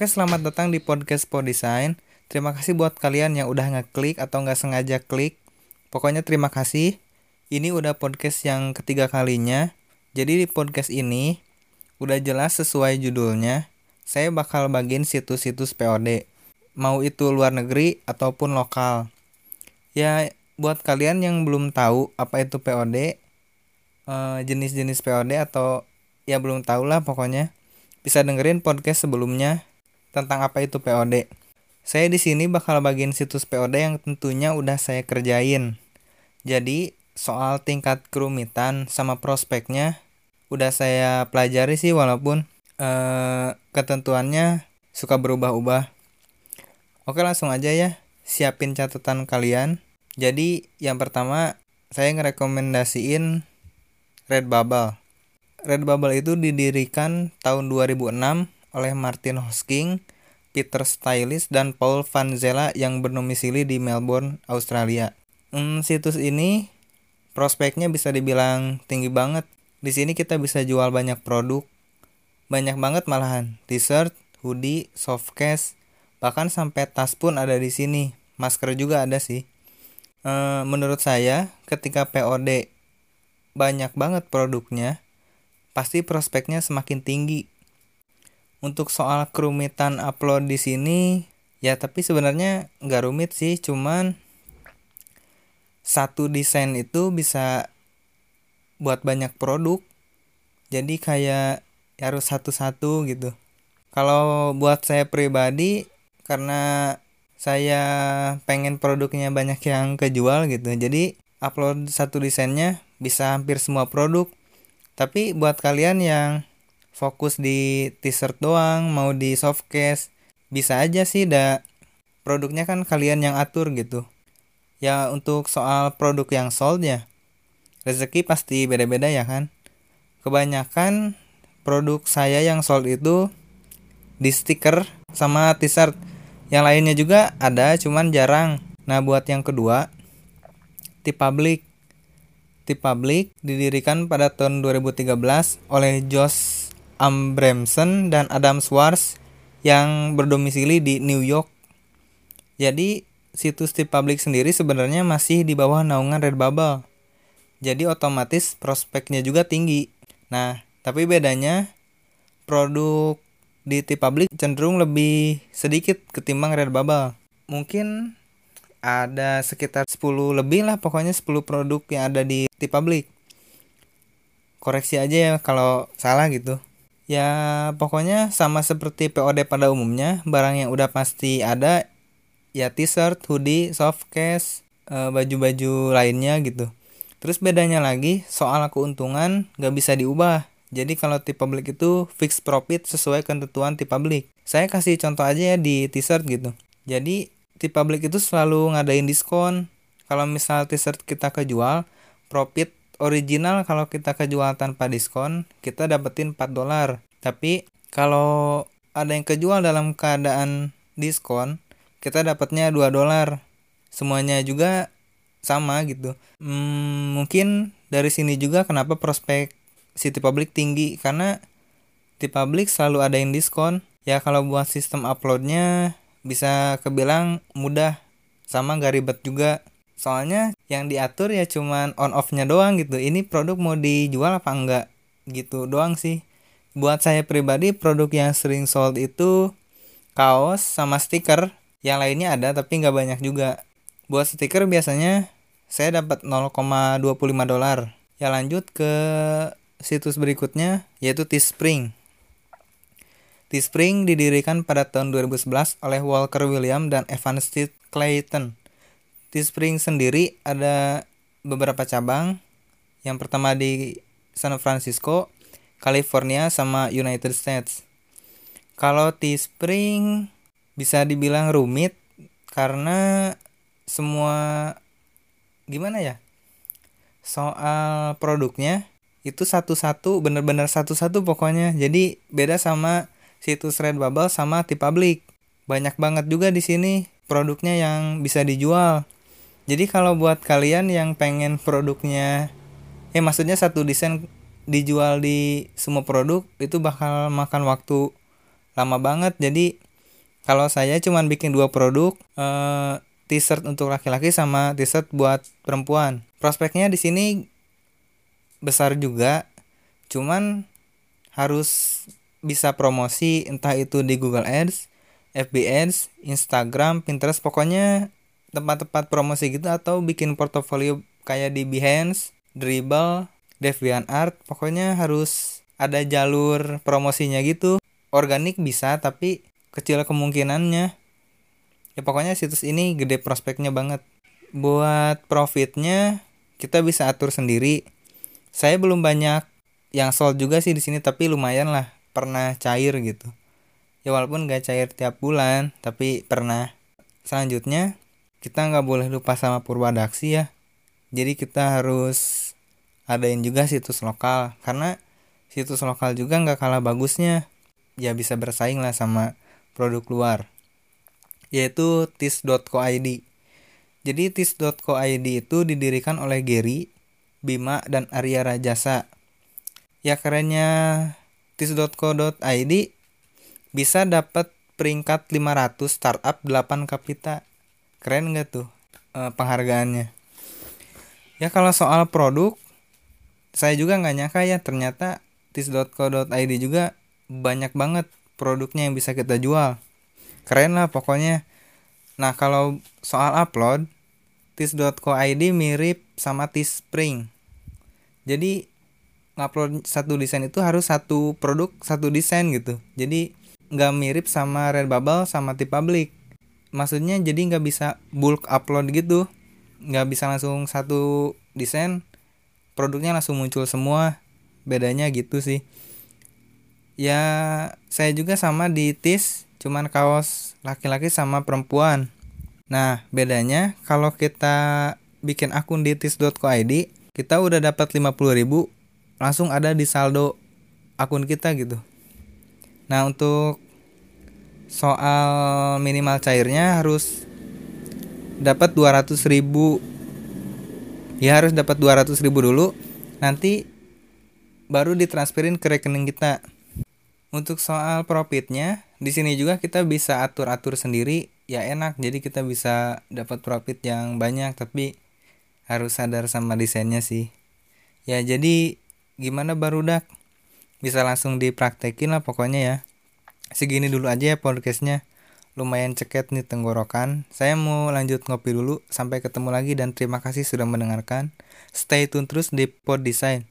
Oke, selamat datang di podcast Podesign. Terima kasih buat kalian yang udah ngeklik atau nggak sengaja klik. Pokoknya terima kasih. Ini udah podcast yang ketiga kalinya. Jadi di podcast ini udah jelas sesuai judulnya. Saya bakal bagiin situs-situs POD. Mau itu luar negeri ataupun lokal. Ya, buat kalian yang belum tahu apa itu POD, eh, jenis-jenis POD atau ya belum tahu lah pokoknya bisa dengerin podcast sebelumnya tentang apa itu POD. Saya di sini bakal bagiin situs POD yang tentunya udah saya kerjain. Jadi soal tingkat kerumitan sama prospeknya udah saya pelajari sih walaupun eh, ketentuannya suka berubah-ubah. Oke langsung aja ya, siapin catatan kalian. Jadi yang pertama saya ngerekomendasiin Redbubble. Redbubble itu didirikan tahun 2006 oleh Martin Hosking, Peter Stylis, dan Paul Van Zela yang bernomisili di Melbourne, Australia. Hmm, situs ini prospeknya bisa dibilang tinggi banget. Di sini kita bisa jual banyak produk, banyak banget malahan. T-shirt, hoodie, softcase, bahkan sampai tas pun ada di sini. Masker juga ada sih. E, menurut saya, ketika POD banyak banget produknya, pasti prospeknya semakin tinggi. Untuk soal kerumitan upload di sini, ya tapi sebenarnya nggak rumit sih, cuman satu desain itu bisa buat banyak produk. Jadi kayak harus satu-satu gitu. Kalau buat saya pribadi, karena saya pengen produknya banyak yang kejual gitu, jadi upload satu desainnya bisa hampir semua produk tapi buat kalian yang fokus di t-shirt doang mau di softcase. Bisa aja sih da. Produknya kan kalian yang atur gitu. Ya untuk soal produk yang sold ya rezeki pasti beda-beda ya kan? Kebanyakan produk saya yang sold itu di stiker sama t-shirt. Yang lainnya juga ada cuman jarang. Nah buat yang kedua di public. Public didirikan pada tahun 2013 oleh Josh Ambramson dan Adam Schwartz yang berdomisili di New York. Jadi situs Public sendiri sebenarnya masih di bawah naungan Redbubble. Jadi otomatis prospeknya juga tinggi. Nah, tapi bedanya produk di Public cenderung lebih sedikit ketimbang Redbubble. Mungkin ada sekitar 10 lebih lah pokoknya 10 produk yang ada di T-Public koreksi aja ya kalau salah gitu ya pokoknya sama seperti POD pada umumnya barang yang udah pasti ada ya t-shirt, hoodie, softcase, eh, baju-baju lainnya gitu. Terus bedanya lagi soal keuntungan gak bisa diubah. Jadi kalau T-Public itu fix profit sesuai ketentuan T-Public saya kasih contoh aja ya di t-shirt gitu. Jadi di publik itu selalu ngadain diskon. Kalau misal t-shirt kita kejual profit original kalau kita kejual tanpa diskon kita dapetin 4 dolar. Tapi kalau ada yang kejual dalam keadaan diskon kita dapatnya 2 dolar. Semuanya juga sama gitu. Hmm, mungkin dari sini juga kenapa prospek City Public tinggi? Karena di publik selalu ada yang diskon. Ya kalau buat sistem uploadnya bisa kebilang mudah. Sama gak ribet juga soalnya yang diatur ya cuman on off nya doang gitu. Ini produk mau dijual apa enggak gitu doang sih. Buat saya pribadi produk yang sering sold itu kaos sama stiker. Yang lainnya ada tapi nggak banyak juga. Buat stiker biasanya saya dapat 0,25 dolar. Ya lanjut ke situs berikutnya yaitu Teespring. Teespring didirikan pada tahun 2011 oleh Walker William dan Evan Steve Clayton. Teespring sendiri ada beberapa cabang. Yang pertama di San Francisco, California, sama United States. Kalau Teespring bisa dibilang rumit karena semua gimana ya? Soal produknya itu satu-satu bener-bener satu-satu pokoknya. Jadi beda sama situs Redbubble sama T-Public. Banyak banget juga di sini produknya yang bisa dijual. Jadi kalau buat kalian yang pengen produknya eh maksudnya satu desain dijual di semua produk itu bakal makan waktu lama banget. Jadi kalau saya cuman bikin dua produk eh, t-shirt untuk laki-laki sama t-shirt buat perempuan prospeknya di sini besar juga cuman harus bisa promosi entah itu di Google Ads, FB Ads, Instagram, Pinterest pokoknya tempat-tempat promosi gitu atau bikin portofolio kayak di Behance, Dribble, DeviantArt pokoknya harus ada jalur promosinya gitu. Organik bisa tapi kecil kemungkinannya. Ya pokoknya situs ini gede prospeknya banget. Buat profitnya kita bisa atur sendiri. Saya belum banyak yang sold juga sih di sini tapi lumayan lah pernah cair gitu. Ya walaupun gak cair tiap bulan tapi pernah. Selanjutnya kita nggak boleh lupa sama Purwadaksi ya. Jadi kita harus adain juga situs lokal karena situs lokal juga nggak kalah bagusnya. Ya bisa bersaing lah sama produk luar yaitu tis.co.id jadi tis.co.id itu didirikan oleh Gary, Bima, dan Arya Rajasa. Ya kerennya tis.co.id bisa dapat peringkat 500 startup 8 kapita keren gak tuh e, penghargaannya? Ya kalau soal produk saya juga nggak nyangka ya ternyata tis.co.id juga banyak banget produknya yang bisa kita jual. Keren lah pokoknya. Nah kalau soal upload tis.co.id mirip sama Teespring. Jadi ngupload satu desain itu harus satu produk satu desain gitu. Jadi nggak mirip sama Redbubble sama T-Public maksudnya jadi nggak bisa bulk upload gitu. Nggak bisa langsung satu desain produknya langsung muncul semua. Bedanya gitu sih. Ya saya juga sama di tis cuman kaos laki-laki sama perempuan. Nah bedanya kalau kita bikin akun di tis.co.id kita udah dapat 50.000 langsung ada di saldo akun kita gitu. Nah untuk soal minimal cairnya harus dapat 200 ribu. Ya harus dapat 200 ribu dulu. Nanti baru ditransferin ke rekening kita. Untuk soal profitnya di sini juga kita bisa atur-atur sendiri. Ya enak. Jadi kita bisa dapat profit yang banyak tapi harus sadar sama desainnya sih. Ya jadi gimana baru dak? Bisa langsung dipraktekin lah pokoknya ya segini dulu aja ya podcastnya. Lumayan ceket nih tenggorokan. Saya mau lanjut ngopi dulu sampai ketemu lagi dan terima kasih sudah mendengarkan. Stay tune terus di pod design